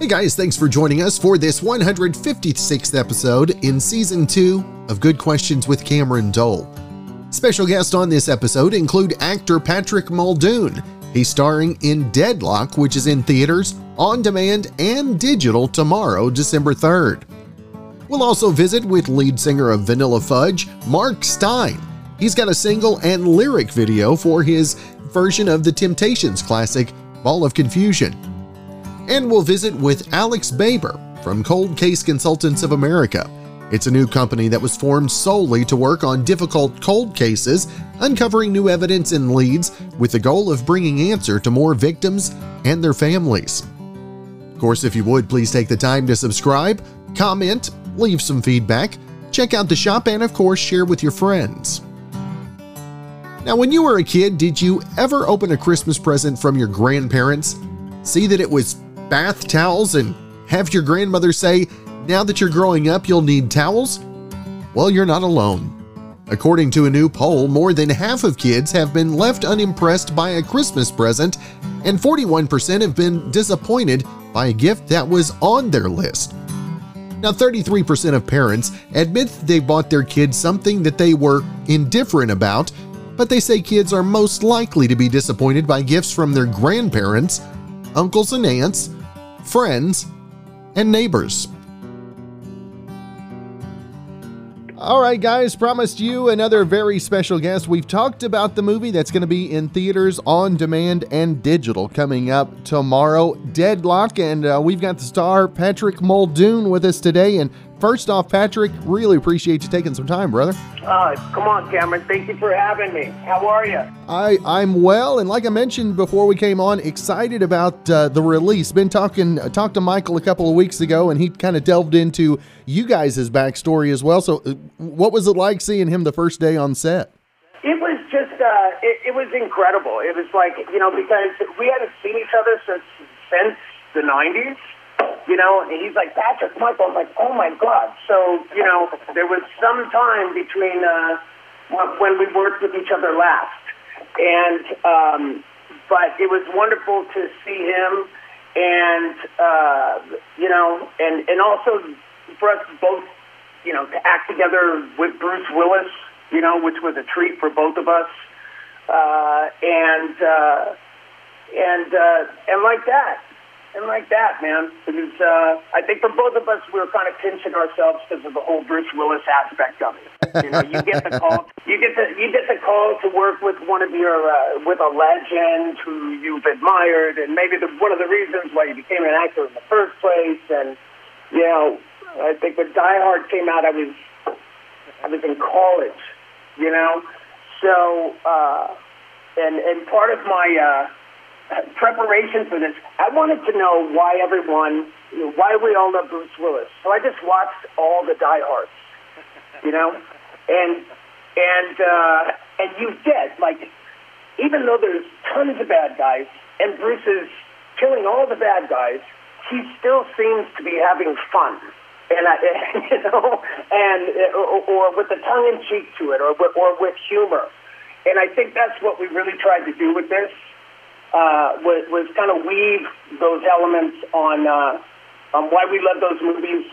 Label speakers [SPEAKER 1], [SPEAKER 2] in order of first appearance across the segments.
[SPEAKER 1] Hey guys, thanks for joining us for this 156th episode in season 2 of Good Questions with Cameron Dole. Special guests on this episode include actor Patrick Muldoon. He's starring in Deadlock, which is in theaters, on demand, and digital tomorrow, December 3rd. We'll also visit with lead singer of Vanilla Fudge, Mark Stein. He's got a single and lyric video for his version of the Temptations classic, Ball of Confusion and we'll visit with Alex Baber from Cold Case Consultants of America. It's a new company that was formed solely to work on difficult cold cases, uncovering new evidence and leads with the goal of bringing answer to more victims and their families. Of course, if you would, please take the time to subscribe, comment, leave some feedback, check out the shop, and of course, share with your friends. Now, when you were a kid, did you ever open a Christmas present from your grandparents? See that it was bath towels and have your grandmother say, now that you're growing up, you'll need towels? Well, you're not alone. According to a new poll, more than half of kids have been left unimpressed by a Christmas present, and 41% have been disappointed by a gift that was on their list. Now, 33% of parents admit they bought their kids something that they were indifferent about, but they say kids are most likely to be disappointed by gifts from their grandparents, uncles and aunts, friends, and neighbors. All right, guys, promised you another very special guest. We've talked about the movie that's going to be in theaters, on demand, and digital coming up tomorrow, Deadlock. And uh, we've got the star Patrick Muldoon with us today. And First off, Patrick, really appreciate you taking some time, brother.
[SPEAKER 2] Uh, come on, Cameron. Thank you for having me. How are you?
[SPEAKER 1] I, I'm well, and like I mentioned before we came on, excited about uh, the release. Been talking talked to Michael a couple of weeks ago, and he kind of delved into you guys' backstory as well. So, uh, what was it like seeing him the first day on set?
[SPEAKER 2] It was just, uh, it, it was incredible. It was like, you know, because we hadn't seen each other since since the 90s you know, and he's like, Patrick, Michael. I'm like, oh my God. So, you know, there was some time between uh, when we worked with each other last. And, um, but it was wonderful to see him and, uh, you know, and, and also for us both, you know, to act together with Bruce Willis, you know, which was a treat for both of us. Uh, and, uh, and, uh, and like that and like that, man. Because uh, I think for both of us, we were kind of pinching ourselves because of the whole Bruce Willis aspect of it. You know, you get the call, you get the you get the call to work with one of your uh, with a legend who you've admired, and maybe the, one of the reasons why you became an actor in the first place. And you know, I think when Die Hard came out, I was I was in college, you know, so uh, and and part of my uh, preparation for this, I wanted to know why everyone, you know, why we all love Bruce Willis. So I just watched all the Die Hards, you know, and and uh, and you get like, even though there's tons of bad guys and Bruce is killing all the bad guys, he still seems to be having fun. And I, you know, and or, or with the tongue in cheek to it, or or with humor, and I think that's what we really tried to do with this uh, was, was kind of weave those elements on uh, on why we love those movies.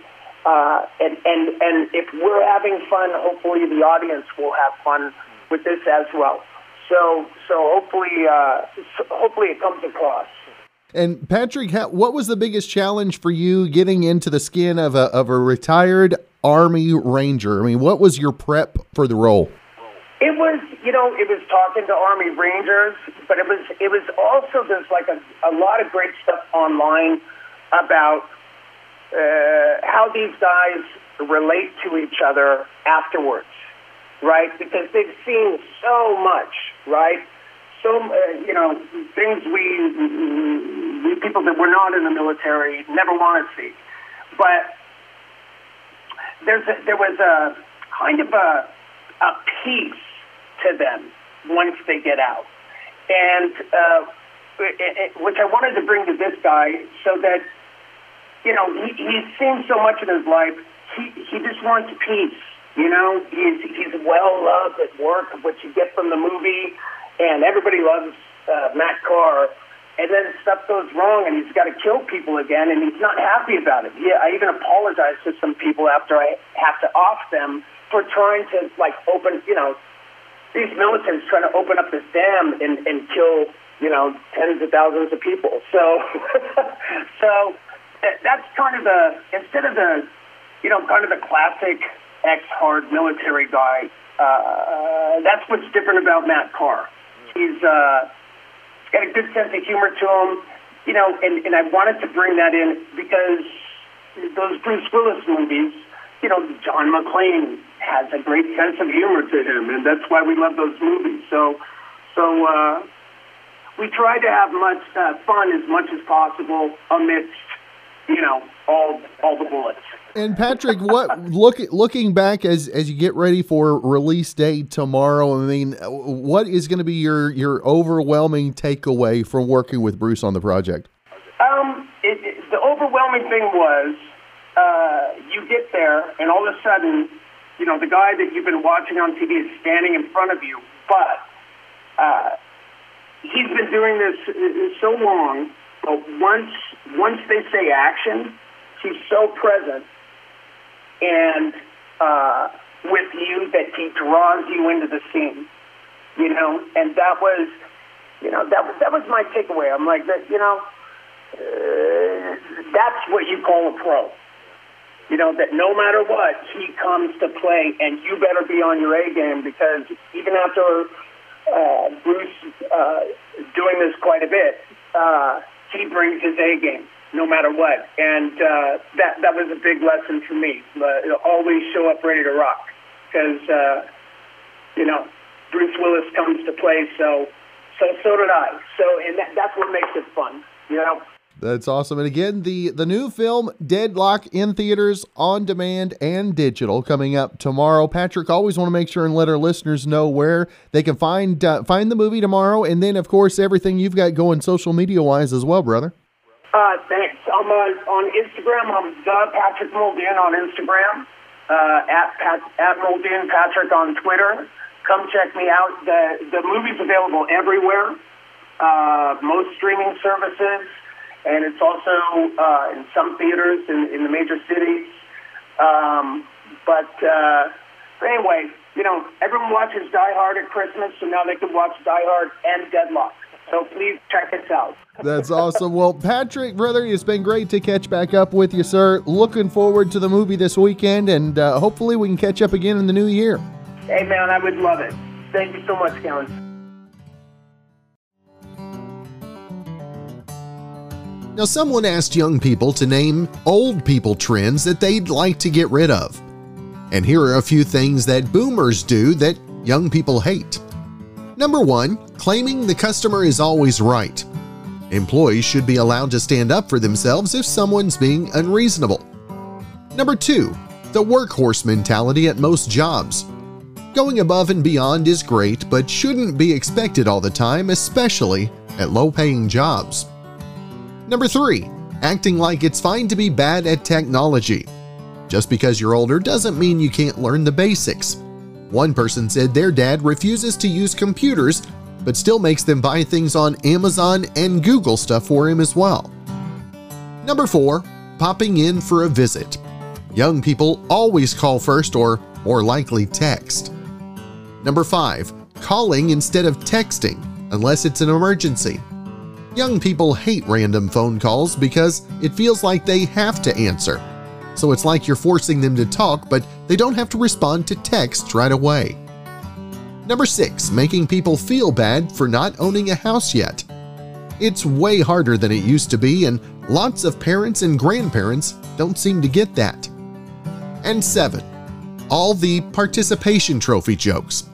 [SPEAKER 2] Uh, and, and, and if we're having fun, hopefully the audience will have fun with this as well. So, so hopefully, uh, hopefully it comes across.
[SPEAKER 1] And Patrick, what was the biggest challenge for you getting into the skin of a, of a retired Army Ranger? I mean, what was your prep for the role?
[SPEAKER 2] It was, you know, it was talking to Army Rangers, but it was, it was also there's like a, a lot of great stuff online about uh, how these guys relate to each other afterwards, right? Because they've seen so much, right? So, uh, you know, things we, we people that were not in the military never want to see. But there's a, there was a kind of a a peace to them once they get out. And uh, it, it, which I wanted to bring to this guy so that, you know, he, he's seen so much in his life. He, he just wants peace. You know, he's, he's well loved at work, which you get from the movie, and everybody loves uh, Matt Carr. and then stuff goes wrong, and he's got to kill people again, and he's not happy about it. Yeah, I even apologize to some people after I have to off them for trying to like open, you know, these militants trying to open up this dam and and kill, you know, tens of thousands of people. So, so that's kind of the instead of the, you know, kind of the classic ex-hard military guy. Uh, that's what's different about Matt Carr. He's uh, he's got a good sense of humor to him, you know, and, and I wanted to bring that in because those Bruce Willis movies, you know, John McClane has a great sense of humor to him, and that's why we love those movies. So, so uh, we try to have much uh, fun as much as possible amidst, you know, all all the bullets.
[SPEAKER 1] And Patrick, what look looking back as as you get ready for release date tomorrow? I mean, what is going to be your your overwhelming takeaway from working with Bruce on the project?
[SPEAKER 2] Um, it, it, the overwhelming thing was uh, you get there, and all of a sudden, you know, the guy that you've been watching on TV is standing in front of you, but uh, he's been doing this uh, so long. But once once they say action, he's so present and uh, with you that he draws you into the scene. You know, and that was, you know, that that was my takeaway. I'm like that, you know, uh, that's what you call a pro. You know that no matter what, he comes to play, and you better be on your A game because even after uh, Bruce uh, doing this quite a bit, uh, he brings his A game no matter what. And uh, that that was a big lesson for me. Uh, always show up ready to rock because uh, you know Bruce Willis comes to play. So so so did I. So and that, that's what makes it fun. You know.
[SPEAKER 1] That's awesome. And again, the the new film Deadlock in theaters, on demand, and digital coming up tomorrow. Patrick, always want to make sure and let our listeners know where they can find uh, find the movie tomorrow, and then of course everything you've got going social media wise as well, brother.
[SPEAKER 2] Uh, thanks. I'm uh, on Instagram. I'm the Patrick Muldoon on Instagram. Uh, at Pat, at Muldoon Patrick on Twitter. Come check me out. The the movie's available everywhere, uh, most streaming services, and it's also uh, in some theaters in, in the major cities. Um, but uh, anyway, you know, everyone watches Die Hard at Christmas, so now they can watch Die Hard and Deadlock. So please check us out.
[SPEAKER 1] That's awesome. Well, Patrick, brother, it's been great to catch back up with you, sir. Looking forward to the movie this weekend, and uh, hopefully we can catch up again in the new year.
[SPEAKER 2] Hey, man, I would love it. Thank you so much, Kellen.
[SPEAKER 1] Now, someone asked young people to name old people trends that they'd like to get rid of. And here are a few things that boomers do that young people hate. Number one, claiming the customer is always right. Employees should be allowed to stand up for themselves if someone's being unreasonable. Number two, the workhorse mentality at most jobs. Going above and beyond is great, but shouldn't be expected all the time, especially at low paying jobs. Number three, acting like it's fine to be bad at technology. Just because you're older doesn't mean you can't learn the basics. One person said their dad refuses to use computers, but still makes them buy things on Amazon and Google stuff for him as well. Number 4. Popping in for a visit. Young people always call first or more likely text. Number 5. Calling instead of texting, unless it's an emergency. Young people hate random phone calls because it feels like they have to answer so it's like you're forcing them to talk, but they don't have to respond to text right away. Number 6. Making people feel bad for not owning a house yet. It's way harder than it used to be, and lots of parents and grandparents don't seem to get that. And 7. All the participation trophy jokes.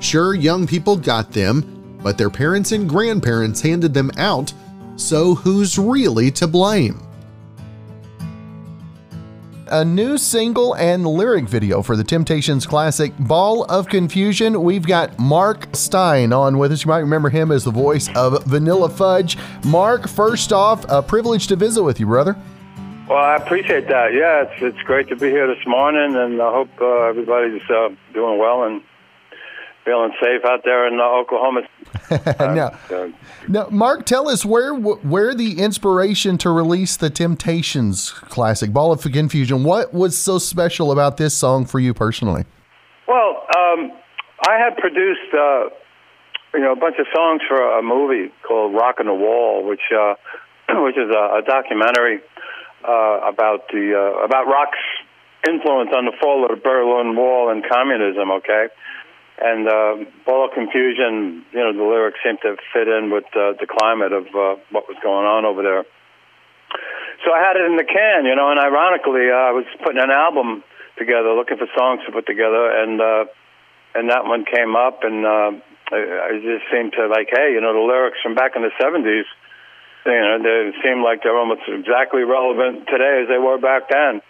[SPEAKER 1] Sure, young people got them, but their parents and grandparents handed them out, so who's really to blame? a new single and lyric video for the Temptations classic Ball of Confusion. We've got Mark Stein on with us. You might remember him as the voice of Vanilla Fudge. Mark, first off, a privilege to visit with you, brother.
[SPEAKER 3] Well, I appreciate that. Yeah, it's it's great to be here this morning, and I hope uh, everybody's uh, doing well and feeling safe out there in uh, Oklahoma.
[SPEAKER 4] now, uh, now, Mark, tell us where where the inspiration to release the Temptations classic "Ball of Confusion." What was so special about this song for you personally?
[SPEAKER 3] Well, um, I had produced, uh, you know, a bunch of songs for a movie called "Rock the Wall," which uh, which is a, a documentary uh, about the uh, about rock's influence on the fall of the Berlin Wall and communism. Okay, and uh, Ball of Confusion, you know, the lyrics seem to fit in with uh, the climate of uh, what was going on over there. So I had it in the can, you know, and ironically, uh, I was putting an album together, looking for songs to put together, and uh, and that one came up, and uh, I, I just seemed to like, hey, you know, the lyrics from back in the '70s, you know, they seem like they're almost exactly relevant today as they were back then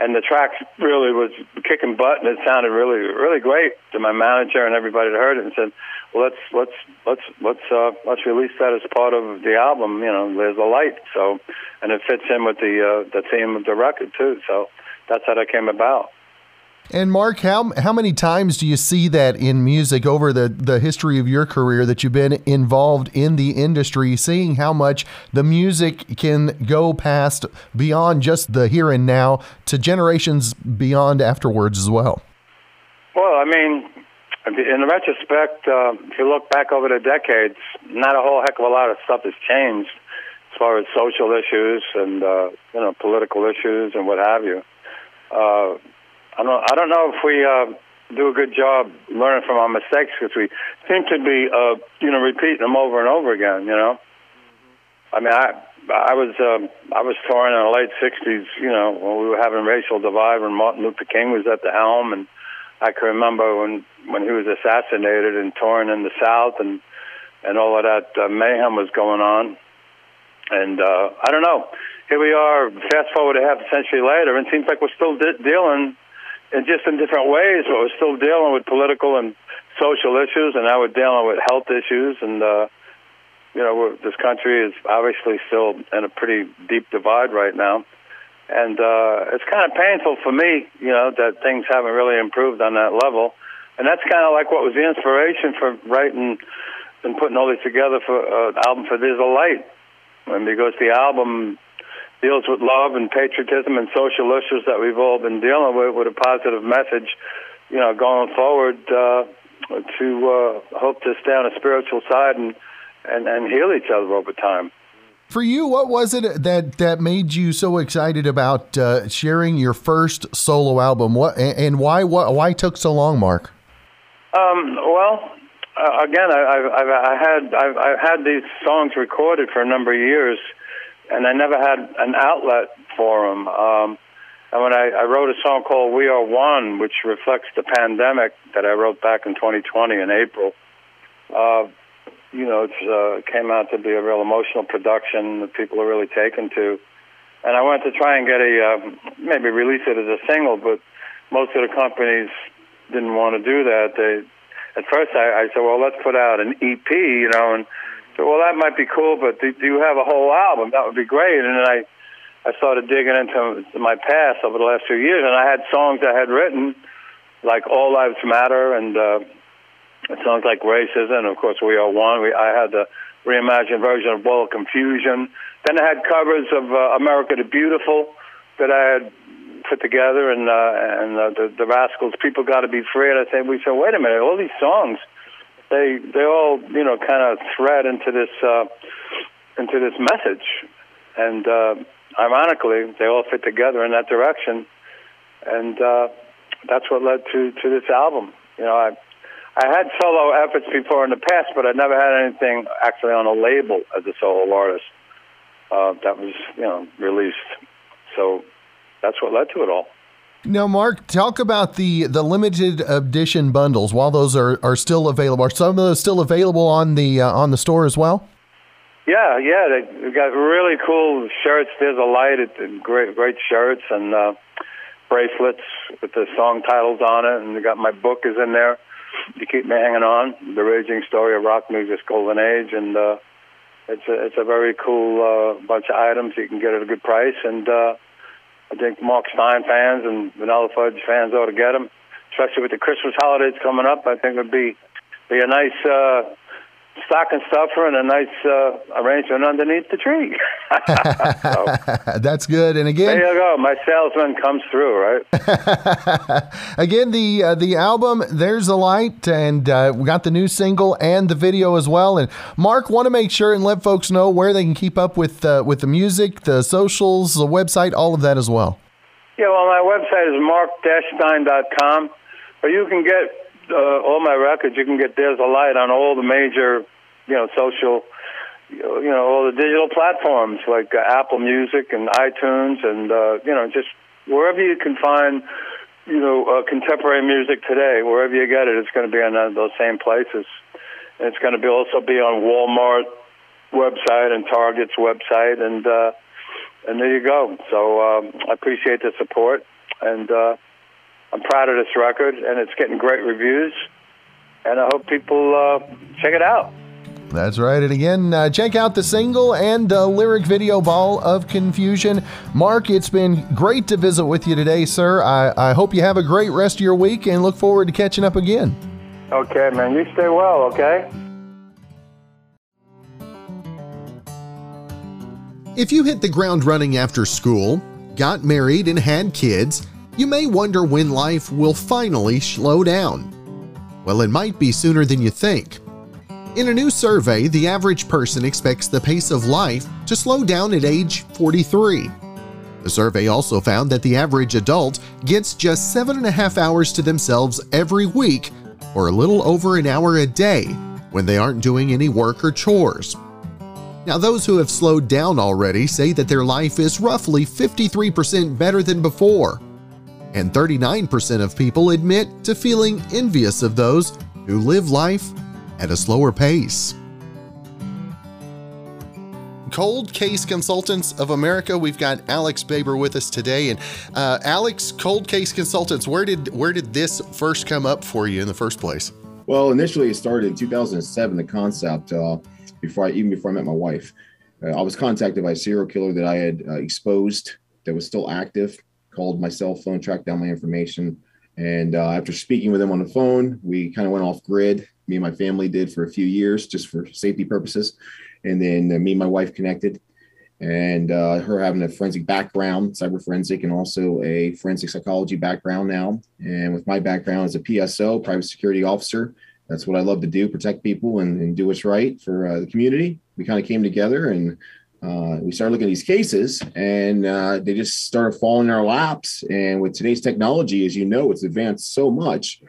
[SPEAKER 3] and the track really was kicking butt, and it sounded really, really great to my manager and everybody that heard it, and said, "Well, let's let's let's let's uh, let's release that as part of the album." You know, there's a light, so and it fits in with the uh, the theme of the record too. So that's how that came about.
[SPEAKER 4] And Mark, how how many times do you see that in music over the, the history of your career that you've been involved in the industry, seeing how much the music can go past beyond just the here and now to generations beyond afterwards as well?
[SPEAKER 3] Well, I mean, in retrospect, uh, if you look back over the decades, not a whole heck of a lot of stuff has changed as far as social issues and uh, you know political issues and what have you. Uh, I don't. I don't know if we uh, do a good job learning from our mistakes because we seem to be, uh, you know, repeating them over and over again. You know, I mean, I I was um, I was touring in the late '60s. You know, when we were having racial divide when Martin Luther King was at the helm, and I can remember when when he was assassinated and touring in the South, and and all of that uh, mayhem was going on. And uh, I don't know. Here we are, fast forward a half a century later, and it seems like we're still de- dealing and just in different ways, but we're still dealing with political and social issues, and now we're dealing with health issues, and uh, you know, this country is obviously still in a pretty deep divide right now, and uh, it's kind of painful for me, you know, that things haven't really improved on that level, and that's kind of like what was the inspiration for writing and putting all this together for an uh, album for There's a Light, and because the album deals with love and patriotism and social issues that we've all been dealing with, with a positive message, you know, going forward uh, to uh, hope to stay on a spiritual side and, and, and heal each other over time.
[SPEAKER 4] For you, what was it that, that made you so excited about uh, sharing your first solo album? What and why what, why took so long, Mark?
[SPEAKER 3] Um, well, uh, again, I, I've, I've I had I've, I've had these songs recorded for a number of years, and I never had an outlet for them. Um, and when I, I wrote a song called "We Are One," which reflects the pandemic that I wrote back in 2020 in April, uh, you know, it uh, came out to be a real emotional production that people are really taken to. And I wanted to try and get a uh, maybe release it as a single, but most of the companies didn't want to do that. They at first I, I said, well, let's put out an EP, you know, and said, well, that might be cool, but do, do you have a whole album? That would be great. And then I, I started digging into my past over the last few years, and I had songs I had written, like All Lives Matter, and uh, songs like Racism, and of course We Are One. We, I had the reimagined version of Ball of Confusion. Then I had covers of uh, America the Beautiful that I had put together, and uh, and uh, the, the Rascals, People Got to Be Free. And I said, we said, wait a minute, all these songs they they all you know kind of thread into this uh, into this message, and uh, ironically, they all fit together in that direction, and uh, that's what led to to this album. You know, I I had solo efforts before in the past, but I never had anything actually on a label as a solo artist uh, that was you know released. So that's what led to it all.
[SPEAKER 4] Now, Mark, talk about the the limited edition bundles. While those are, are still available, are some of those still available on the uh, on the store as well?
[SPEAKER 3] Yeah, yeah, they, have got really cool shirts. There's a light, it, great great shirts and uh, bracelets with the song titles on it, and they got my book is in there to keep me hanging on. The Raging Story of Rock Music's Golden Age, and uh, it's a it's a very cool uh, bunch of items you can get at a good price and. Uh, I think Mark Stein fans and Vanilla Fudge fans ought to get them, especially with the Christmas holidays coming up. I think it'd be be a nice uh, stocking stuffer and a nice uh, arrangement underneath the tree.
[SPEAKER 4] so, That's good. And again,
[SPEAKER 3] there you go. My salesman comes through, right?
[SPEAKER 4] again, the uh, the album "There's a Light," and uh, we got the new single and the video as well. And Mark, want to make sure and let folks know where they can keep up with uh, with the music, the socials, the website, all of that as well.
[SPEAKER 3] Yeah, well, my website is mark-stein.com, but you can get uh, all my records. You can get "There's a Light" on all the major, you know, social you know all the digital platforms like uh, Apple Music and iTunes and uh, you know just wherever you can find you know uh, contemporary music today wherever you get it it's going to be on those same places and it's going to be also be on Walmart website and Target's website and uh, and there you go so um, I appreciate the support and uh, I'm proud of this record and it's getting great reviews and I hope people uh, check it out.
[SPEAKER 4] That's right. And again, uh, check out the single and the lyric video Ball of Confusion. Mark, it's been great to visit with you today, sir. I, I hope you have a great rest of your week and look forward to catching up again.
[SPEAKER 3] Okay, man. You stay well, okay?
[SPEAKER 1] If you hit the ground running after school, got married, and had kids, you may wonder when life will finally slow down. Well, it might be sooner than you think. In a new survey, the average person expects the pace of life to slow down at age 43. The survey also found that the average adult gets just seven and a half hours to themselves every week, or a little over an hour a day, when they aren't doing any work or chores. Now, those who have slowed down already say that their life is roughly 53% better than before, and 39% of people admit to feeling envious of those who live life at a slower pace. Cold Case Consultants of America. We've got Alex Baber with us today, and uh, Alex, Cold Case Consultants. Where did where did this first come up for you in the first place?
[SPEAKER 5] Well, initially it started in 2007. The concept uh, before I even before I met my wife, uh, I was contacted by a serial killer that I had uh, exposed that was still active. Called my cell phone, tracked down my information, and uh, after speaking with him on the phone, we kind of went off grid me and my family did for a few years just for safety purposes. And then uh, me and my wife connected and uh, her having a forensic background, cyber forensic, and also a forensic psychology background now. And with my background as a PSO, private security officer, that's what I love to do, protect people and, and do what's right for uh, the community. We kind of came together and uh, we started looking at these cases and uh, they just started falling in our laps. And with today's technology, as you know, it's advanced so much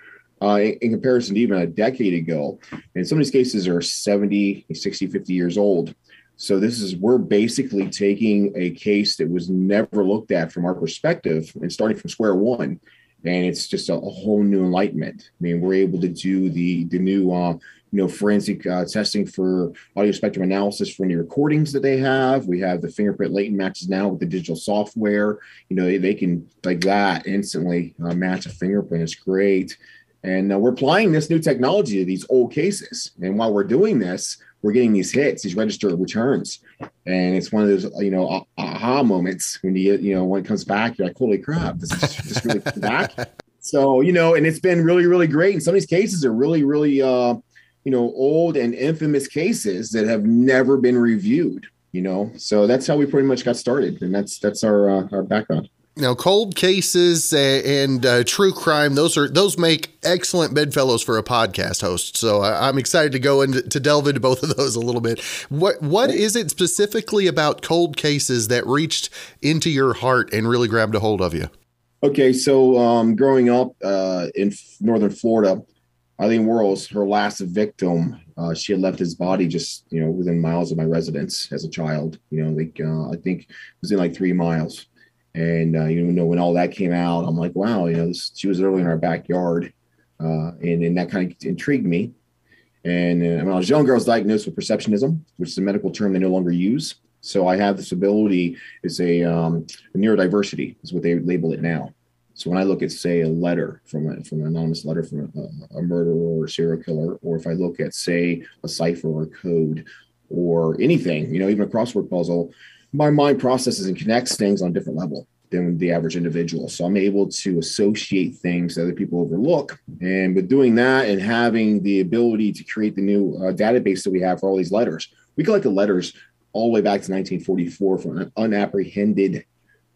[SPEAKER 5] uh, in, comparison to even a decade ago. And some of these cases are 70, 60, 50 years old. So this is we're basically taking a case that was never looked at from our perspective and starting from square one. And it's just a, a whole new enlightenment. I mean, we're able to do the the new uh, you know forensic uh, testing for audio spectrum analysis for any recordings that they have. We have the fingerprint latent matches now with the digital software. You know, they, they can like that instantly uh, match a fingerprint. It's great. And uh, we're applying this new technology to these old cases. And while we're doing this, we're getting these hits, these registered returns. And it's one of those, you know, aha moments when you, you know, when it comes back, you're like, holy crap, this is just really back. So, you know, and it's been really, really great. And some of these cases are really, really, uh, you know, old and infamous cases that have never been reviewed, you know. So that's how we pretty much got started. And that's, that's our, uh, our background.
[SPEAKER 1] Now, cold cases and uh, true crime; those are those make excellent bedfellows for a podcast host. So I'm excited to go into to delve into both of those a little bit. What what is it specifically about cold cases that reached into your heart and really grabbed a hold of you?
[SPEAKER 5] Okay, so um, growing up uh, in northern Florida, Aileen Wuornos, her last victim, uh, she had left his body just you know within miles of my residence as a child. You know, like uh, I think it was in like three miles and uh, you know, when all that came out, I'm like, wow, you know, this, she was literally in our backyard, uh, and and that kind of intrigued me. And uh, when I was young, I was diagnosed with perceptionism, which is a medical term they no longer use. So I have this ability, is a, um, a neurodiversity, is what they label it now. So when I look at, say, a letter from a, from an anonymous letter from a, a murderer or a serial killer, or if I look at, say, a cipher or a code or anything, you know, even a crossword puzzle, my mind processes and connects things on a different level. than the average individual. So I'm able to associate things that other people overlook. And with doing that and having the ability to create the new uh, database that we have for all these letters, we collect the letters all the way back to 1944 from an unapprehended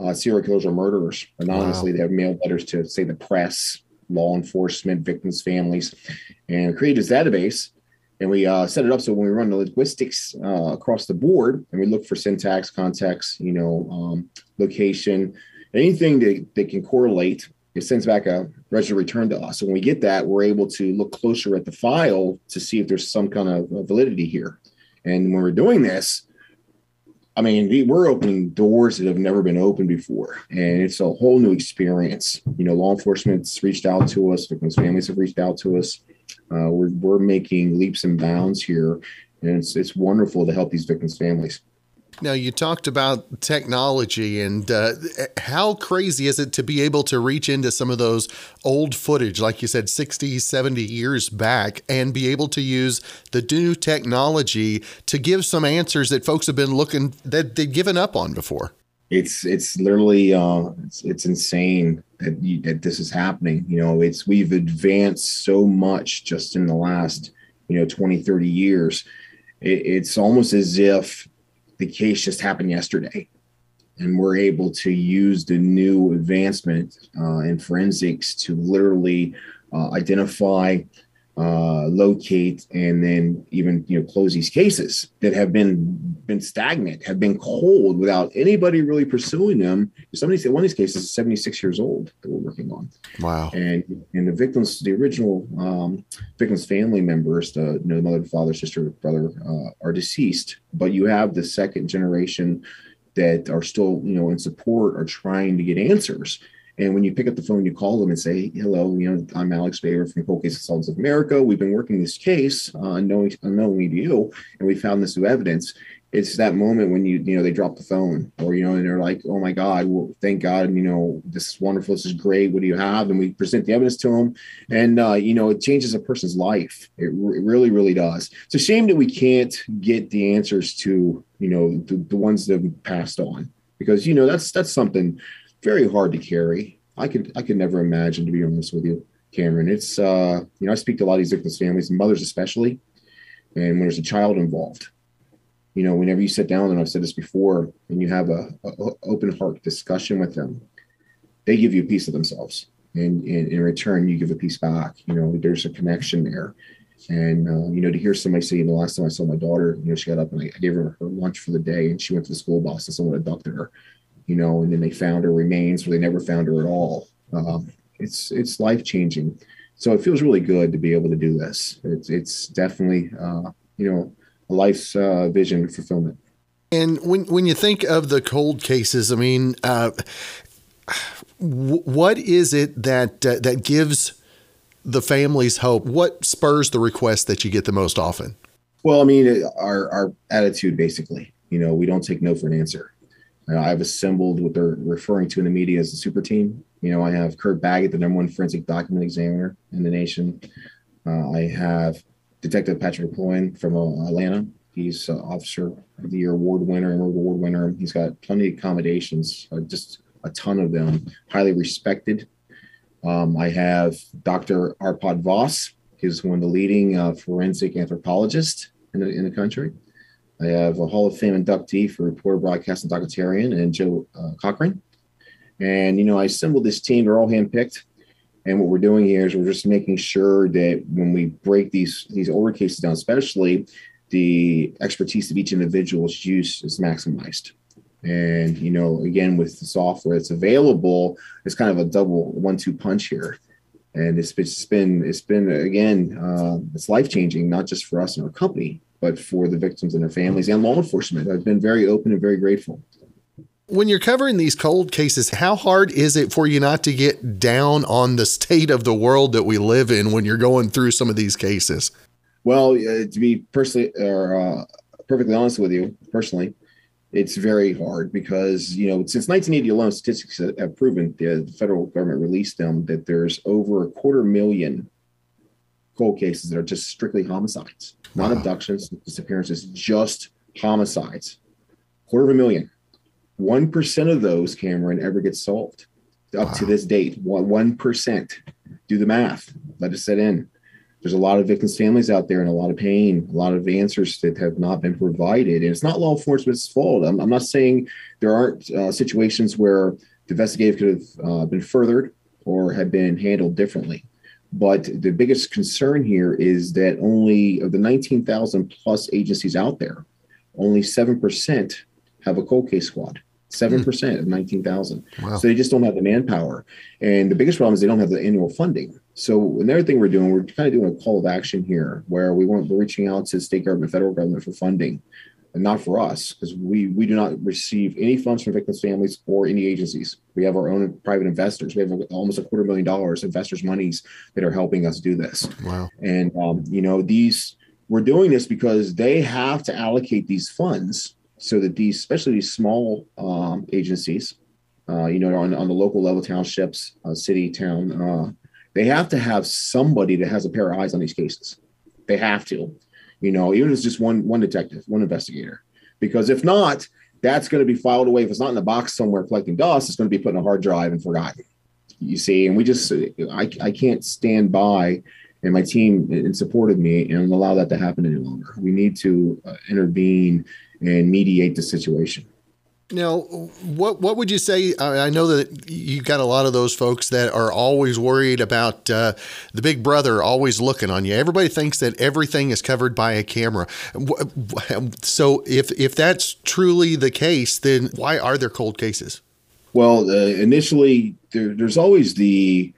[SPEAKER 5] uh, serial killers or murderers. Anonymously, wow. they have mailed letters to, say, the press, law enforcement, victims' families, and created this database. And we uh, set it up so when we run the linguistics uh, across the board, and we look for syntax, context, you know, um, location, anything that, that can correlate, it sends back a register return to us. So when we get that, we're able to look closer at the file to see if there's some kind of validity here. And when we're doing this, I mean, we're opening doors that have never been opened before, and it's a whole new experience. You know, law enforcement's reached out to us, victims' families have reached out to us. Uh, we're we're making leaps and bounds here, and it's it's wonderful to help these victims' families.
[SPEAKER 1] Now, you talked about technology and uh, how crazy is it to be able to reach into some of those old footage, like you said, 60, 70 years back, and be able to use the new technology to give some answers that folks have been looking that they've given up on before?
[SPEAKER 5] It's it's literally uh, it's, it's insane that, you, that this is happening. You know, it's we've advanced so much just in the last you know 20, 30 years. It, it's almost as if the case just happened yesterday and we're able to use the new advancement uh, in forensics to literally uh, identify uh, locate and then even you know close these cases that have been been stagnant have been cold without anybody really pursuing them. Somebody said one of these cases is 76 years old that we're working on.
[SPEAKER 1] Wow.
[SPEAKER 5] And and the victims the original um, victims family members the you know, mother father sister brother uh, are deceased. But you have the second generation that are still you know in support are trying to get answers and when you pick up the phone, you call them and say, "Hello, you know, I'm Alex Baber from Cold Case Assaults of America. We've been working this case uh, unknowing, unknowingly to you, and we found this new evidence." It's that moment when you, you know, they drop the phone, or you know, and they're like, "Oh my God, well, thank God, you know, this is wonderful. This is great. What do you have?" And we present the evidence to them, and uh, you know, it changes a person's life. It, it really, really does. It's a shame that we can't get the answers to, you know, the, the ones that have passed on, because you know, that's that's something very hard to carry. I could I could never imagine to be honest with you, Cameron. It's uh, you know, I speak to a lot of these victims' families mothers especially, and when there's a child involved, you know, whenever you sit down, and I've said this before, and you have a, a open heart discussion with them, they give you a piece of themselves, and, and, in return, you give a piece back. You know, there's a connection there, and uh, you know, to hear somebody say, the last time I saw my daughter, you know, she got up and I gave her her lunch for the day, and she went to the school bus, and someone abducted her you know, and then they found her remains or they never found her at all. Um, it's it's life changing. So it feels really good to be able to do this. It's it's definitely uh, you know a life's uh, vision fulfillment.
[SPEAKER 1] And when when you think of the cold cases, I mean, uh, what is it that uh, that gives the families hope? What spurs the request that you get the most often?
[SPEAKER 5] Well, I mean, our our attitude basically. You know, we don't take no for an answer. Uh, I've assembled what they're referring to in the media as a super team. You know, I have Curt Baggett, the number one forensic document examiner in the nation. Uh, I have Detective Patrick Ployan from uh, Atlanta. He's uh, Officer of the Year award winner, Emerald Award winner. He's got plenty of accommodations, uh, just a ton of them, highly respected. Um, I have Dr. Arpad Vass. He's one of the leading forensic anthropologists in the, in the country. I have a Hall of Fame inductee for reporter, broadcast, and documentarian, and Joe uh, Cochran. And, you know, I assembled this team. They're all handpicked. And what we're doing here is we're just making sure that when we break these these older cases down, especially the expertise of each individual's use is maximized. And you know, again, with the software that's available, it's kind of a double one-two punch here. And it's, it's been it's been again, uh, it's life changing, not just for us and our company, but for the victims and their families and law enforcement. I've been very open and very grateful.
[SPEAKER 1] When you're covering these cold cases, how hard is it for you not to get down on the state of the world that we live in when you're going through some of these cases?
[SPEAKER 5] Well, uh, to be personally or uh, perfectly honest with you, personally, it's very hard because you know since 1980 alone, statistics have proven the federal government released them that there's over a quarter million cold cases that are just strictly homicides not wow. abductions, disappearances, just homicides. Quarter of a million. 1% of those, Cameron, ever get solved up wow. to this date. 1%. Do the math. Let it set in. There's a lot of victims' families out there and a lot of pain, a lot of answers that have not been provided. And it's not law enforcement's fault. I'm, I'm not saying there aren't uh, situations where the investigative could have uh, been furthered or have been handled differently. But the biggest concern here is that only of the 19,000 plus agencies out there, only 7% have a cold case squad. 7% mm. of 19,000. Wow. So they just don't have the manpower. And the biggest problem is they don't have the annual funding. So another thing we're doing, we're kind of doing a call of action here where we want, we're reaching out to state government, federal government for funding and not for us because we, we do not receive any funds from victims' families or any agencies. We have our own private investors. We have almost a quarter million dollars investors' monies that are helping us do this.
[SPEAKER 4] Wow.
[SPEAKER 5] And, um, you know, these, we're doing this because they have to allocate these funds so that these, especially these small um, agencies, uh, you know, on, on the local level, townships, uh, city, town, uh, they have to have somebody that has a pair of eyes on these cases. They have to, you know, even if it's just one one detective, one investigator, because if not, that's going to be filed away. If it's not in a box somewhere collecting dust, it's going to be put in a hard drive and forgotten. You see, and we just, I, I can't stand by and my team in support of me and allow that to happen any longer. We need to uh, intervene and mediate the situation.
[SPEAKER 1] Now, what what would you say? I know that you've got a lot of those folks that are always worried about uh, the big brother always looking on you. Everybody thinks that everything is covered by a camera. So, if if that's truly the case, then why are there cold cases?
[SPEAKER 5] Well, uh, initially, there, there's always the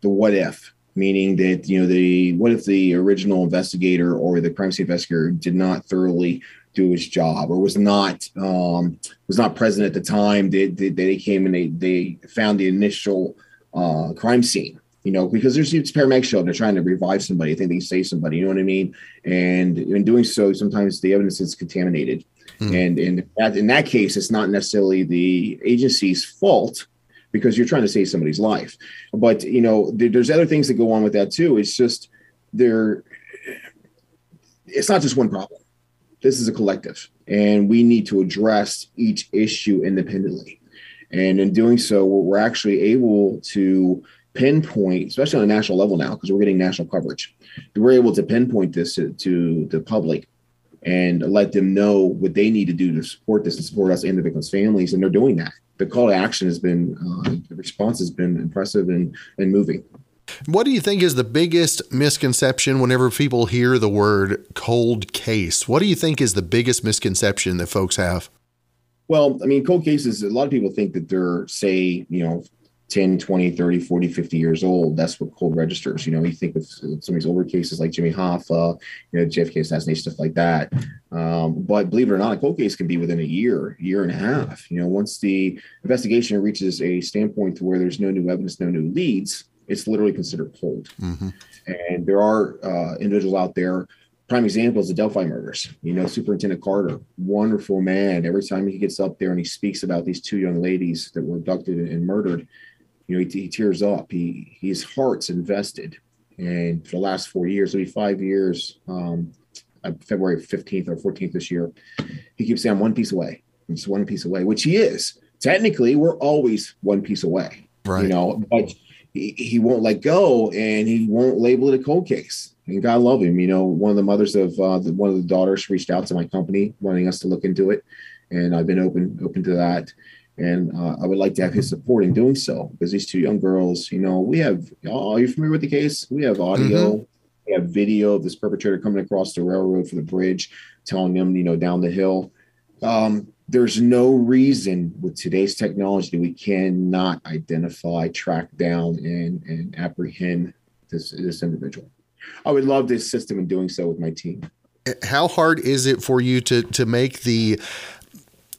[SPEAKER 5] the what if meaning that you know the what if the original investigator or the crime scene investigator did not thoroughly do his job or was not um, was not present at the time that they, they, came and they they found the initial uh, crime scene you know because there's it's paramedic show they're trying to revive somebody i think they save somebody you know what i mean and in doing so sometimes the evidence is contaminated mm. and in that in that case it's not necessarily the agency's fault because you're trying to save somebody's life. But you know, there, there's other things that go on with that too. It's just there. It's not just one problem. This is a collective, and we need to address each issue independently. And in doing so, we're actually able to pinpoint, especially on a national level now, because we're getting national coverage. We're able to pinpoint this to, to the public and let them know what they need to do to support this and support us and the victims' families, and they're doing that the call to action has been uh, the response has been impressive and and moving.
[SPEAKER 1] What do you think is the biggest misconception whenever people hear the word cold case? What do you think is the biggest misconception that folks have?
[SPEAKER 5] Well, I mean, cold cases, a lot of people think that they're, say, you know, 10, 20, 30, 40, 50 years old. That's what cold registers. You know, you think of some of these older cases like Jimmy Hoffa, you know, JFK assassination, stuff like that. Um, but believe it or not, a cold case can be within a year, year and a half. You know, once the investigation reaches a standpoint to where there's no new evidence, no new leads, it's literally considered cold. Mm-hmm. And there are uh, individuals out there. Prime example is the Delphi murders. You know, Superintendent Carter, wonderful man. Every time he gets up there and he speaks about these two young ladies that were abducted and murdered, you know, he, he tears up. He his heart's invested, and for the last four years, it'll be five years. Um, uh, February fifteenth or fourteenth this year, he keeps saying, "I'm one piece away. I'm just one piece away," which he is. Technically, we're always one piece away, right? You know, but he, he won't let go, and he won't label it a cold case. And God love him. You know, one of the mothers of uh, the, one of the daughters reached out to my company, wanting us to look into it, and I've been open open to that and uh, I would like to have his support in doing so because these two young girls, you know, we have. Are you familiar with the case? We have audio, mm-hmm. we have video of this perpetrator coming across the railroad for the bridge, telling them, you know, down the hill. Um, there's no reason with today's technology we cannot identify, track down, and and apprehend this this individual. I would love to assist him in doing so with my team.
[SPEAKER 1] How hard is it for you to to make the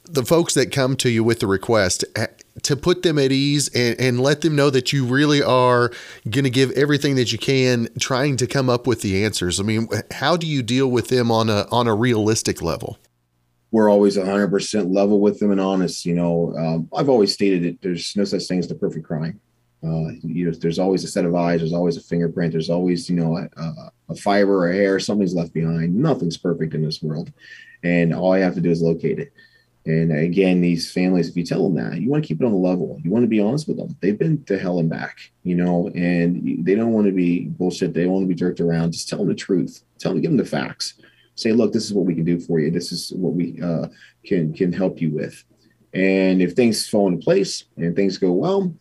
[SPEAKER 1] the folks that come to you with the request eh, to put them at ease and, and let them know that you really are going to give everything that you can trying to come up with the answers i mean how do you deal with them on a on a realistic level
[SPEAKER 5] we're always 100% level with them and honest you know um, i've always stated that there's no such thing as the perfect crime uh, you know, there's always a set of eyes. There's always a fingerprint. There's always, you know, a, a fiber or a hair. Something's left behind. Nothing's perfect in this world, and all I have to do is locate it And again, these families, if you tell them that, you want to keep it on the level. You want to be honest with them. They've been to hell and back, you know, and they don't want to be bullshit. They don't want to be jerked around. Just tell them the truth. Tell them, give them the facts. Say, look, this is what we can do for you. This is what we uh, can can help you with. And if things fall into place and things go well,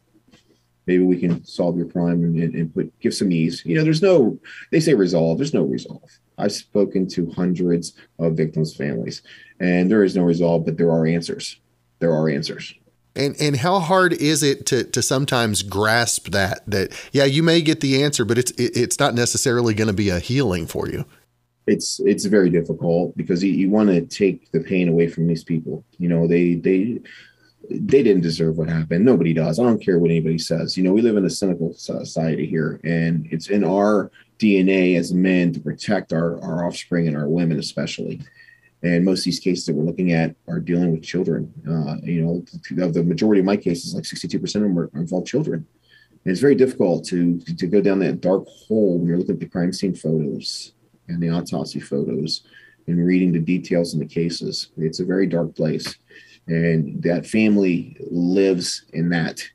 [SPEAKER 5] maybe we can solve your crime and, and put give some ease. You know, there's no they say resolve. There's no resolve. I've spoken to hundreds of victims' families, and there is no resolve, but there are answers. There are answers.
[SPEAKER 1] And and how hard is it to to sometimes grasp that that yeah you may get the answer, but it's it, it's not necessarily going to be a healing for you.
[SPEAKER 5] It's it's very difficult because you, you want to take the pain away from these people. You know they they they didn't deserve what happened. Nobody does. I don't care what anybody says. You know, we live in a cynical society here, and it's in our DNA as men to protect our, our offspring and our women, especially. And most of these cases that we're looking at are dealing with children. Uh, you know, of the majority of my cases, like 62% of them, are, involve children. And it's very difficult to, to go down that dark hole when you're looking at the crime scene photos and the autopsy photos and reading the details in the cases. It's a very dark place and that family lives in that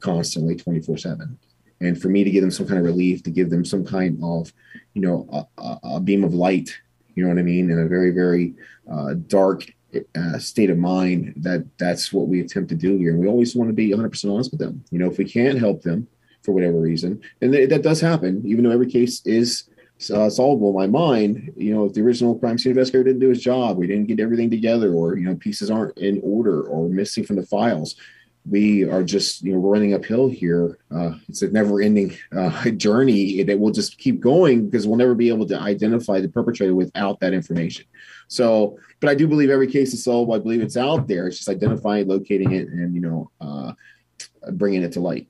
[SPEAKER 5] constantly 24 7 and for me to give them some kind of relief to give them some kind of you know a, a beam of light you know what i mean in a very very uh, dark uh, state of mind that that's what we attempt to do here. And we always want to be 100% honest with them. You know if we can't help them for whatever reason and th- that does happen even though every case is uh, solvable in my mind. You know, if the original crime scene investigator didn't do his job, we didn't get everything together, or you know, pieces aren't in order or missing from the files. We are just you know running uphill here. Uh, it's a never-ending uh, journey that will just keep going because we'll never be able to identify the perpetrator without that information. So, but I do believe every case is solved. I believe it's out there. It's just identifying, locating it, and you know, uh, bringing it to light.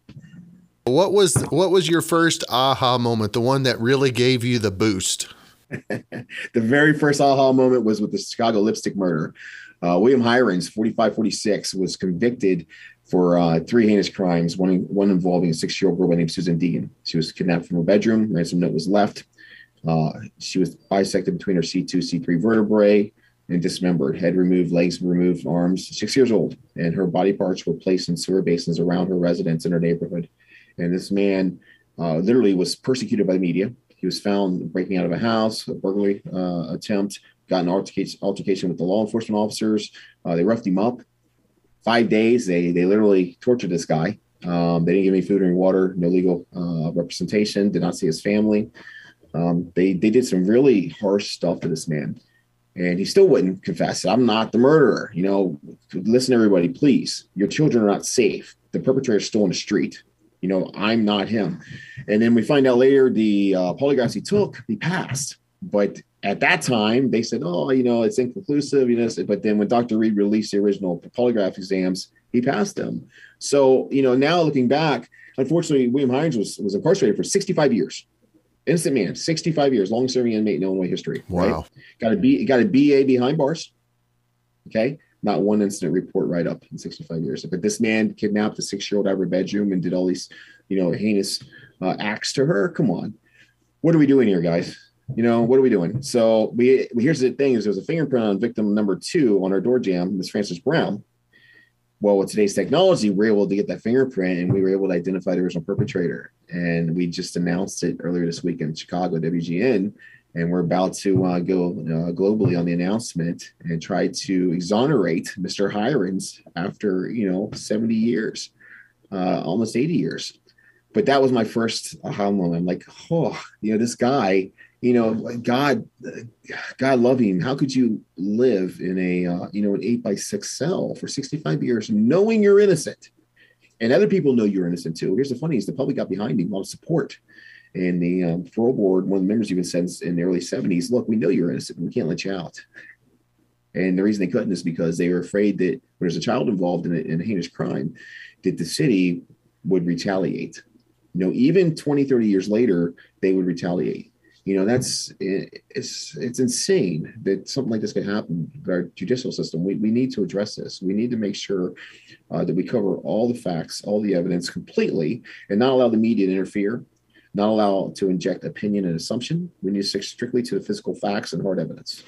[SPEAKER 1] What was what was your first aha moment? The one that really gave you the boost?
[SPEAKER 5] the very first aha moment was with the Chicago lipstick murder. Uh, William Heirens, 45 46, was convicted for uh, three heinous crimes, one, one involving a six year old girl by name Susan Dean. She was kidnapped from her bedroom, ransom note was left. Uh, she was bisected between her C2, C3 vertebrae and dismembered, head removed, legs removed, arms, six years old. And her body parts were placed in sewer basins around her residence in her neighborhood. And this man uh, literally was persecuted by the media. He was found breaking out of a house, a burglary uh, attempt, got an altercation, altercation with the law enforcement officers. Uh, they roughed him up. Five days, they they literally tortured this guy. Um, they didn't give any food or any water, no legal uh, representation, did not see his family. Um, they they did some really harsh stuff to this man, and he still wouldn't confess. I'm not the murderer. You know, listen, everybody, please. Your children are not safe. The perpetrator is still on the street you know, I'm not him. And then we find out later the uh, polygraphs he took, he passed. But at that time, they said, oh, you know, it's inconclusive, you know. But then when Dr. Reed released the original polygraph exams, he passed them. So, you know, now looking back, unfortunately, William Heirens was, was incarcerated for 65 years. Innocent man, 65 years, long serving inmate in Illinois history. Wow. Right? Got a B, got a BA behind bars. Okay not one incident report right up in 65 years. But this man kidnapped a six year old out of her bedroom and did all these, you know, heinous uh, acts to her. Come on. What are we doing here, guys? You know, what are we doing? So we here's the thing is there's a fingerprint on victim number two on our door jamb, Miss Frances Brown. Well, with today's technology, we're able to get that fingerprint and we were able to identify the original perpetrator. And we just announced it earlier this week in Chicago, WGN, and we're about to uh, go uh, globally on the announcement and try to exonerate Mr. Heirens after you know 70 years, uh, almost 80 years. But that was my first aha moment. I'm like, oh, you know, this guy, you know, God, God love him. How could you live in a uh, you know an eight by six cell for 65 years knowing you're innocent? And other people know you're innocent too. Here's the funny: is the public got behind him, a lot of support and the um, parole board, one of the members even said in the early 70s, look, we know you're innocent. We can't let you out. And the reason they couldn't is because they were afraid that when there's a child involved in a, in a heinous crime, that the city would retaliate. You know, even 20, 30 years later, they would retaliate. You know, that's it's it's insane that something like this could happen with our judicial system. We, we need to address this. We need to make sure uh, that we cover all the facts, all the evidence completely, and not allow the media to interfere not allow to inject opinion and assumption. We need to stick strictly to the physical facts and hard evidence.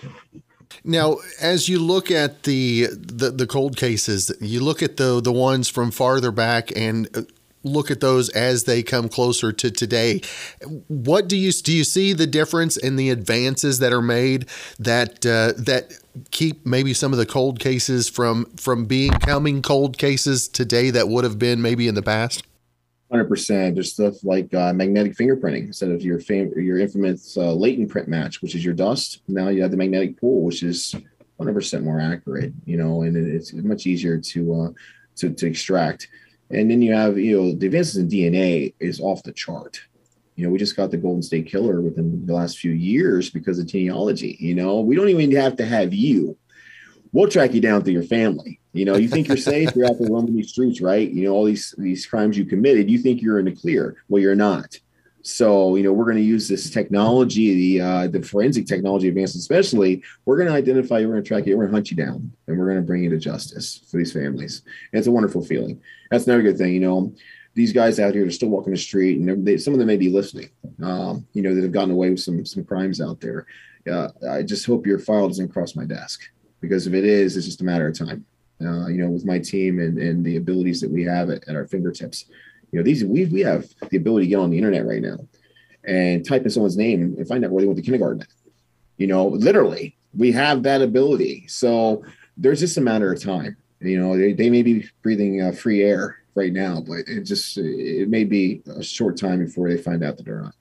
[SPEAKER 1] Now, as you look at the, the the cold cases, you look at the the ones from farther back and uh, look at those as they come closer to today. What do you do? You see the difference in the advances that are made that uh, that keep maybe some of the cold cases from from being coming cold cases today that would have been maybe in the past.
[SPEAKER 5] Hundred percent. There's stuff like uh, magnetic fingerprinting instead of your fam- your infamous uh, latent print match, which is your dust. Now you have the magnetic pool, which is 100 percent more accurate. You know, and it's much easier to uh, to to extract. And then you have, you know, the advances in DNA is off the chart. You know, we just got the Golden State Killer within the last few years because of genealogy. You know, we don't even have to have you. We'll track you down through your family. You know, you think you're safe, you're out there roaming these streets, right? You know, all these these crimes you committed, you think you're in the clear. Well, you're not. So, you know, we're going to use this technology, the uh, the forensic technology advances, especially. We're going to identify you, we're going to track you, we're going to hunt you down, and we're going to bring you to justice for these families. And it's a wonderful feeling. That's another good thing, you know. These guys out here are still walking the street, and they, some of them may be listening. Um, you know, that have gotten away with some some crimes out there. Uh, I just hope your file doesn't cross my desk because if it is, it's just a matter of time. Uh, you know, with my team and, and the abilities that we have at, at our fingertips you know, these we we have the ability to get on the internet right now and type in someone's name and find out where they went to kindergarten. At. You know, literally, we have that ability. So there's just a matter of time. You know, they, they may be breathing uh, free air right now, but it just it may be a short time before they find out that they're not.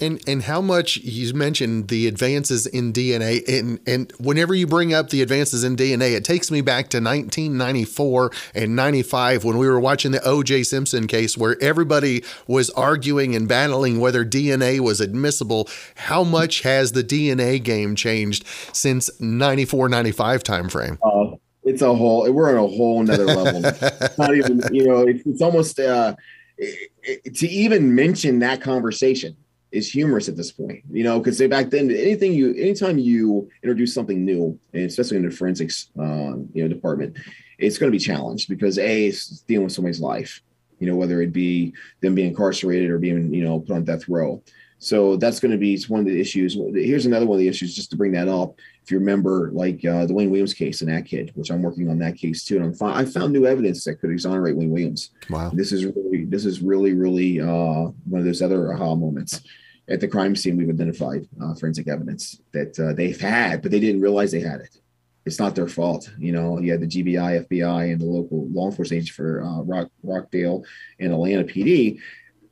[SPEAKER 1] And and how much you mentioned the advances in DNA and and whenever you bring up the advances in DNA, it takes me back to 1994 and 95 when we were watching the O.J. Simpson case where everybody was arguing and battling whether DNA was admissible. How much has the DNA game changed since 94 95 timeframe?
[SPEAKER 5] Uh, it's a whole we're on a whole another level. Not even you know it's, it's almost uh, it, it, to even mention that conversation is humorous at this point, you know, because back then, anything you, anytime you introduce something new, and especially in the forensics, uh, you know, department, it's going to be challenged because a, it's dealing with somebody's life, you know, whether it be them being incarcerated or being, you know, put on death row. So that's going to be one of the issues. Here's another one of the issues, just to bring that up. If you remember, like uh, the Wayne Williams case and that kid, which I'm working on that case too, and I'm fi- I found new evidence that could exonerate Wayne Williams.
[SPEAKER 1] Wow,
[SPEAKER 5] this is really, this is really, really uh, one of those other aha moments. At the crime scene, we've identified uh, forensic evidence that uh, they've had, but they didn't realize they had it. It's not their fault, you know. You had the GBI, FBI, and the local law enforcement agents for uh, Rock, Rockdale and Atlanta PD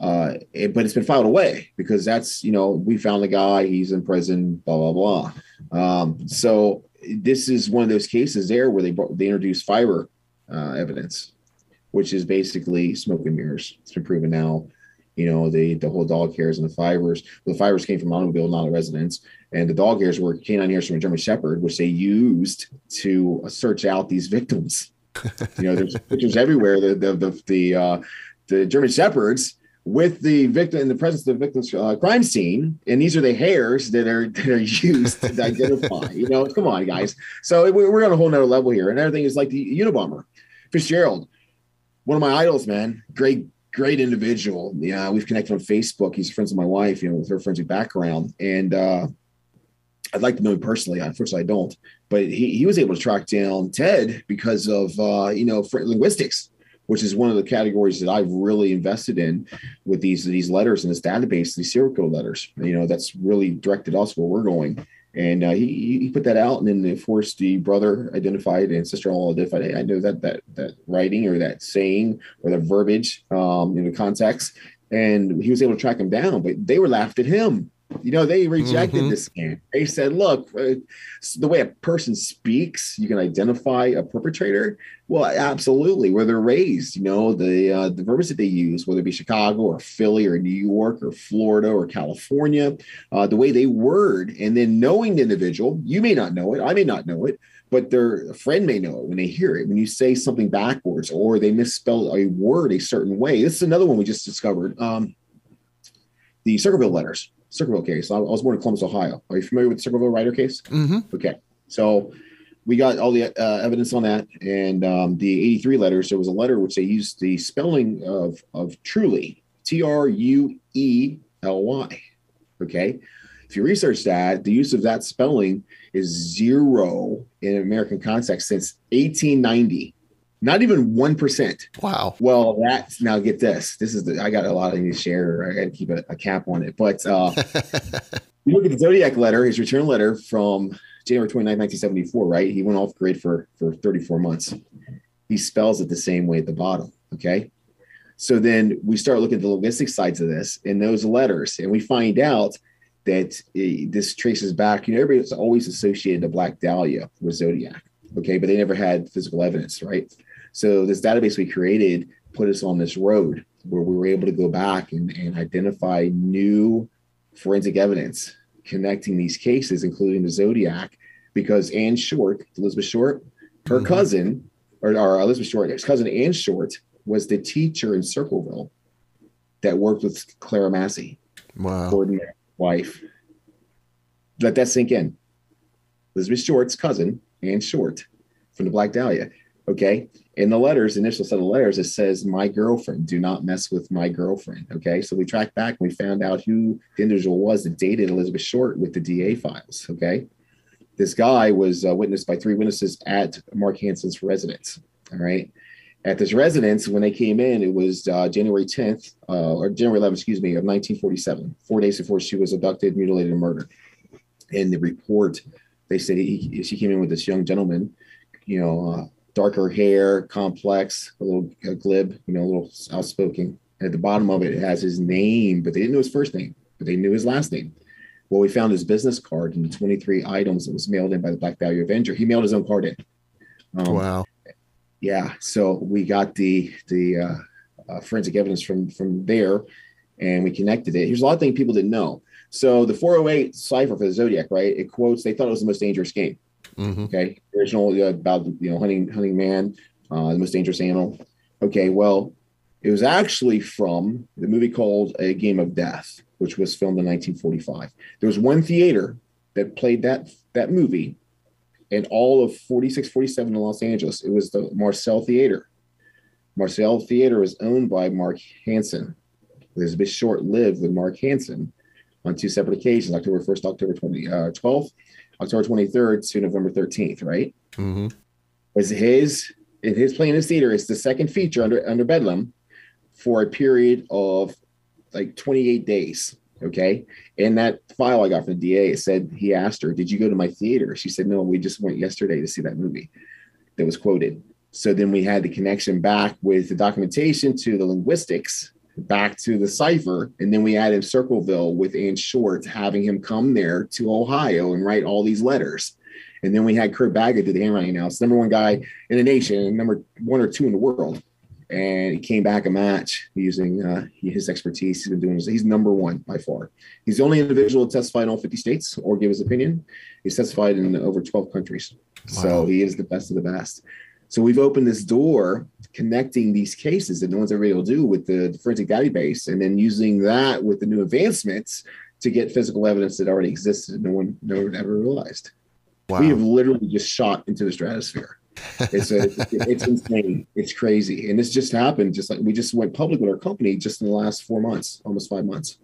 [SPEAKER 5] uh, it, but it's been filed away because that's you know we found the guy, he's in prison, blah blah blah. Um, so this is one of those cases there where they brought, they introduced fiber uh, evidence, which is basically smoke and mirrors. It's been proven now. You know the the whole dog hairs and the fibers. Well, the fibers came from automobile, not a residence, and the dog hairs were canine hairs from a German Shepherd, which they used to search out these victims. you know, there's pictures everywhere. The the the the, uh, the German Shepherds with the victim in the presence of the victim's uh, crime scene, and these are the hairs that are that are used to identify. You know, come on, guys. So we're on a whole nother level here, and everything is like the Unabomber, Fitzgerald, one of my idols, man. Great, great individual. Yeah, we've connected on Facebook. He's friends with my wife, you know, with her forensic background, and uh, I'd like to know him personally. Unfortunately, I don't. But he, he was able to track down Ted because of uh, you know linguistics which is one of the categories that I've really invested in with these these letters in this database, these serial killer letters. You know, that's really directed us where we're going. And uh, he, he put that out, and then the forced the brother identified and sister-in-law identified. Hey, I know that that that writing or that saying or the verbiage um, in the context, and he was able to track him down. But they were laughed at him you know, they rejected mm-hmm. this game. They said, look, uh, the way a person speaks, you can identify a perpetrator. Well, absolutely, where they're raised, you know, the uh, the verbiage that they use, whether it be Chicago or Philly or New York or Florida or California, uh, the way they word, and then knowing the individual, you may not know it, I may not know it, but their friend may know it when they hear it. When you say something backwards or they misspell a word a certain way, this is another one we just discovered. Um, the Circleville letters Circleville case. I, was born in Columbus, Ohio. Are you familiar with the Circleville Writer case?
[SPEAKER 1] Mm-hmm.
[SPEAKER 5] Okay. So we got all the uh, evidence on that. And um, the 83 letters, there was a letter which they used the spelling of, of truly, T R U E L Y. Okay. If you research that, the use of that spelling is zero in American context since 1890. Not even 1%.
[SPEAKER 4] Wow.
[SPEAKER 5] Well, that's now get this. This is the, I got a lot I need to share. I got to keep a, a, cap on it. But uh, you look at the Zodiac letter, his return letter from January 29, 1974, right? He went off grid for, for 34 months. He spells it the same way at the bottom. Okay. So then we start looking at the linguistic sides of this in those letters, and we find out that uh, this traces back. You know, everybody's always associated the Black Dahlia with Zodiac. Okay. But they never had physical evidence, right? So this database we created put us on this road where we were able to go back and, and identify new forensic evidence connecting these cases, including the Zodiac, because Anne Short, Elizabeth Short, her mm-hmm. cousin, or, or Elizabeth Short, his cousin Anne Short, was the teacher in Circleville that worked with Clara Massey,
[SPEAKER 4] wow.
[SPEAKER 5] Gordon's wife. Let that sink in. Elizabeth Short's cousin, Anne Short, from the Black Dahlia. Okay in the letters, initial set of letters, it says my girlfriend. Do not mess with my girlfriend. Okay, so we tracked back and we found out who the individual was that dated Elizabeth Short with the DA files. Okay, this guy was uh, witnessed by three witnesses at Mark Hansen's residence. All right, at this residence when they came in, it was uh, January 10th uh, or January 11th, excuse me, of 1947. Four days before she was abducted, mutilated, and murdered. In the report, they said he, she came in with this young gentleman, you know uh, darker hair, complex, a little a glib, you know, a little outspoken. And at the bottom of it, it has his name, but they didn't know his first name, but they knew his last name. Well, we found his business card and the 23 items that was mailed in by the Black Dahlia Avenger. He mailed his own card in.
[SPEAKER 4] Um, wow.
[SPEAKER 5] Yeah. So we got the the uh, uh, forensic evidence from from there, and we connected it. Here's a lot of things people didn't know. So the 408 cipher for the Zodiac, right? It quotes they thought it was the most dangerous game. Mm-hmm. Okay, original uh, about you know hunting hunting man, uh, the most dangerous animal. Okay, well, it was actually from the movie called A Game of Death, which was filmed in 1945. There was one theater that played that that movie in all of 46, 47 in Los Angeles. It was the Marcel Theater. Marcel Theater was owned by Mark Hansen. Beth Short lived with Mark Hansen on two separate occasions, October 1st, October 20, uh, 12th, October 23rd to November 13th, right? Mm-hmm. Was his in his playing his theater? It's the second feature under under Bedlam for a period of like 28 days. Okay. And that file I got from the DA it said he asked her, Did you go to my theater? She said, No, we just went yesterday to see that movie that was quoted. So then we had the connection back with the documentation to the linguistics back to the cipher. And then we added Circleville with Ann Short, having him come there to Ohio and write all these letters. And then we had Curt Baggett do the handwriting analysis, number one guy in the nation, number one or two in the world. And he came back a match using uh, his expertise. He's been doing this. He's number one by far. He's the only individual to testify in all 50 states or give his opinion. He's testified in over 12 countries. Wow. So he is the best of the best. So we've opened this door connecting these cases that no one's ever able to do with the forensic database, and then using that with the new advancements to get physical evidence that already existed. and No one, no one ever realized. Wow. We have literally just shot into the stratosphere. It's a, it's insane. It's crazy, and this just happened. Just like we just went public with our company just in the last four months, almost five months.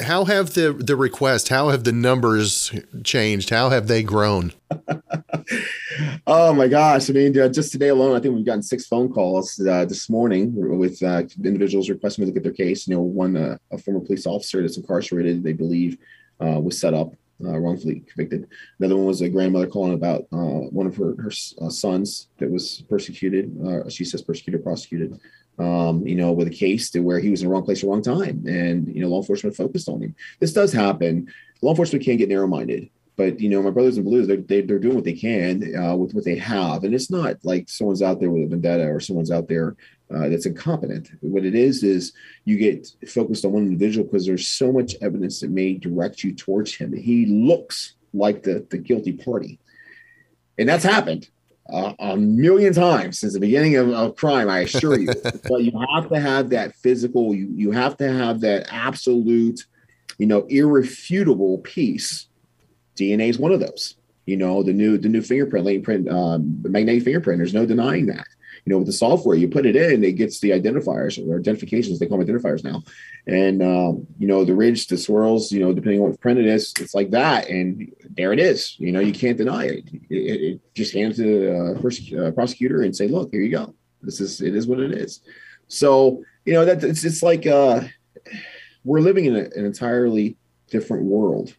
[SPEAKER 4] How have the the request? How have the numbers changed? How have they grown?
[SPEAKER 5] oh my gosh! I mean, uh, just today alone, I think we've gotten six phone calls uh, this morning with uh, individuals requesting to look at their case. You know, one uh, a former police officer that's incarcerated, they believe, uh, was set up uh, wrongfully convicted. Another one was a grandmother calling about one of her her sons that was persecuted. she says persecuted, prosecuted um, you know, with a case to where he was in the wrong place at the wrong time, and you know, law enforcement focused on him. This does happen. Law enforcement can't get narrow-minded, but you know, my brothers in blues, they're they, are they are doing what they can uh, with what they have, and it's not like someone's out there with a vendetta or someone's out there uh, that's incompetent. What it is is you get focused on one individual because there's so much evidence that may direct you towards him. He looks like the the guilty party, and that's happened uh, a million times since the beginning of, of crime, I assure you. but you have to have that physical, you, you have to have that absolute, you know, irrefutable piece. DNA is one of those. You know, the new the new fingerprint, print, um, magnetic fingerprint. There's no denying that. You know, with the software, you put it in, it gets the identifiers or identifications. They call them identifiers now. And um, you know, the ridge, the swirls. You know, depending on what print it is, it's like that, and there it is. You know, you can't deny it. It, it, it just hand it to the uh, pers- uh, prosecutor and say, "Look, here you go. This is it is what it is." So you know that it's it's like uh, we're living in a, an entirely different world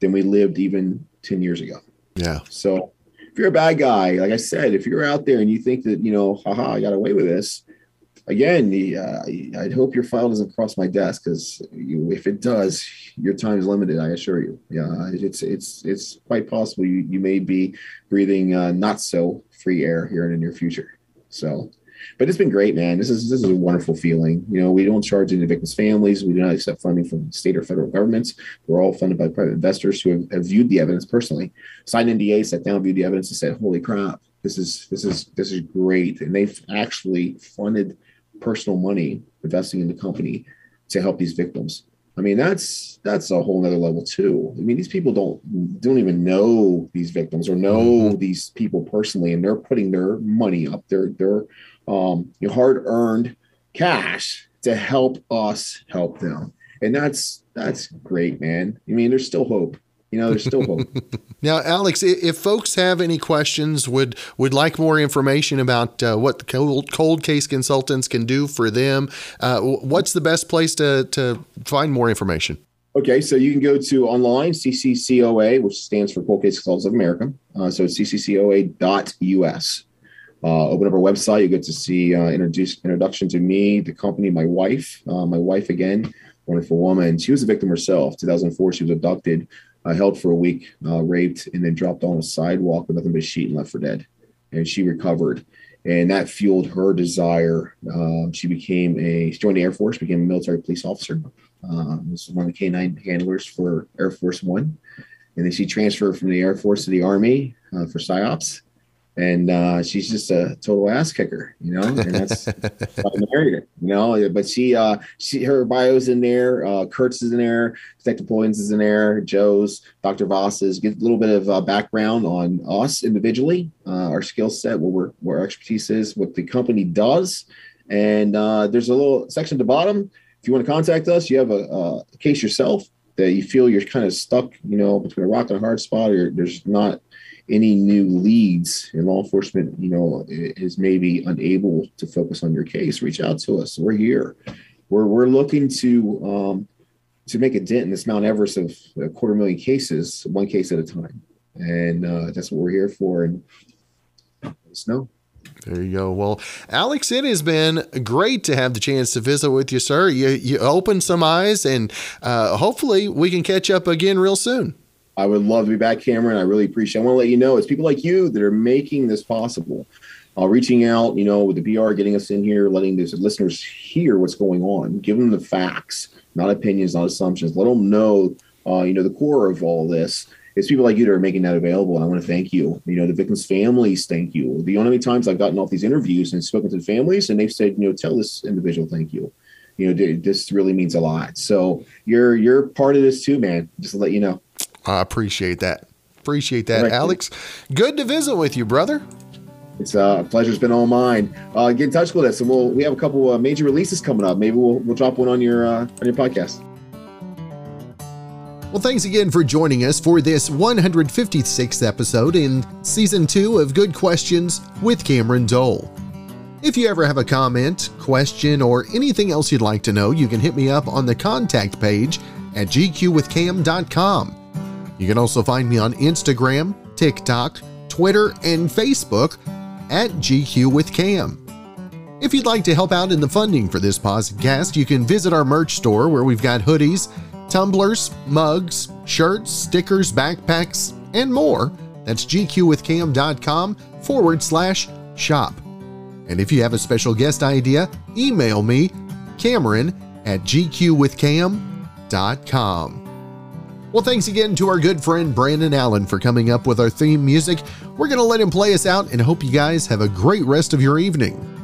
[SPEAKER 5] than we lived even 10 years ago.
[SPEAKER 1] Yeah.
[SPEAKER 5] So if you're a bad guy, like I said, if you're out there and you think that, you know, haha, I got away with this, again, the, uh, I hope your file doesn't cross my desk because if it does, your time is limited. I assure you. Yeah, it's it's it's quite possible you, you may be breathing uh, not so free air here in the near future. So but it's been great, man. This is this is a wonderful feeling. You know, we don't charge any victims' families. We do not accept funding from state or federal governments. We're all funded by private investors who have, have viewed the evidence personally, signed NDA, sat down, viewed the evidence, and said, "Holy crap, this is this is this is great." And they've actually funded personal money investing in the company to help these victims. I mean, that's that's a whole nother level too. I mean, these people don't don't even know these victims or know mm-hmm. these people personally, and they're putting their money up, their their um, hard earned cash to help us help them, and that's that's great, man. I mean, there's still hope you know, there's still hope.
[SPEAKER 1] now, Alex, if folks have any questions, would would like more information about uh, what the cold, cold case consultants can do for them, uh, what's the best place to to find more information?
[SPEAKER 5] Okay, so you can go to online CCCOA, which stands for Cold Case Consultants of America. Uh, so it's cccoa.us. Uh, open up our website, you get to see uh, introduce introduction to me, the company, my wife. Uh, my wife again, wonderful woman. She was a victim herself. 2004, she was abducted uh, held for a week, uh, raped, and then dropped on a sidewalk with nothing but a sheet and left for dead. And she recovered, and that fueled her desire. Uh, she became a she joined the Air Force, became a military police officer. Was one of the K9 handlers for Air Force One, and then she transferred from the Air Force to the Army uh, for psyops and uh, she's just a total ass kicker, you know. And that's why I married her, you know. But she, uh, she, her bio's in there. Uh, Curt's is in there. Detective Poins is in there. Joe's, Dr. Vass's. Get a little bit of uh, background on us individually, uh, our skill set, what we're, what our expertise is, what the company does, and uh, there's a little section at the bottom. If you want to contact us, you have a, a case yourself that you feel you're kind of stuck, you know, between a rock and a hard spot, or there's not any new leads in law enforcement, you know, is maybe unable to focus on your case, reach out to us. We're here. We're, we're looking to um, to make a dent in this Mount Everest of a quarter million cases, one case at a time, and uh, that's what we're here for. And snow.
[SPEAKER 1] There you go. Well, Alex, it has been great to have the chance to visit with you, sir. You you opened some eyes, and uh, hopefully we can catch up again real soon.
[SPEAKER 5] I would love to be back, Cameron. I really appreciate. It. I want to let you know it's people like you that are making this possible. Uh, reaching out, you know, with the BR, getting us in here, letting the listeners hear what's going on, give them the facts, not opinions, not assumptions. Let them know, uh, you know, the core of all this. It's people like you that are making that available, and I want to thank you. You know, the victims' families, thank you. The only times I've gotten off these interviews and spoken to the families, and they've said, you know, tell this individual thank you. You know, this really means a lot. So you're you're part of this too, man. Just to let you know.
[SPEAKER 1] I appreciate that. Appreciate that. Alex. Good to visit with you, brother.
[SPEAKER 5] It's uh, a pleasure. It's been all mine. Uh, get in touch with us, and we'll we have a couple uh, major releases coming up. Maybe we'll we'll drop one on your uh, on your podcast.
[SPEAKER 1] Well, thanks again for joining us for this 156th episode in season two of Good Questions with Cameron Dole. If you ever have a comment, question, or anything else you'd like to know, you can hit me up on the contact page at gqwithcam.com. You can also find me on Instagram, TikTok, Twitter, and Facebook at GQ with Cam. If you'd like to help out in the funding for this podcast, you can visit our merch store where we've got hoodies, tumblers, mugs, shirts, stickers, backpacks, and more. That's gqwithcam.com forward slash shop. And if you have a special guest idea, email me, Cameron at gqwithcam.com. Well, thanks again to our good friend Brandon Allen for coming up with our theme music. We're going to let him play us out and hope you guys have a great rest of your evening.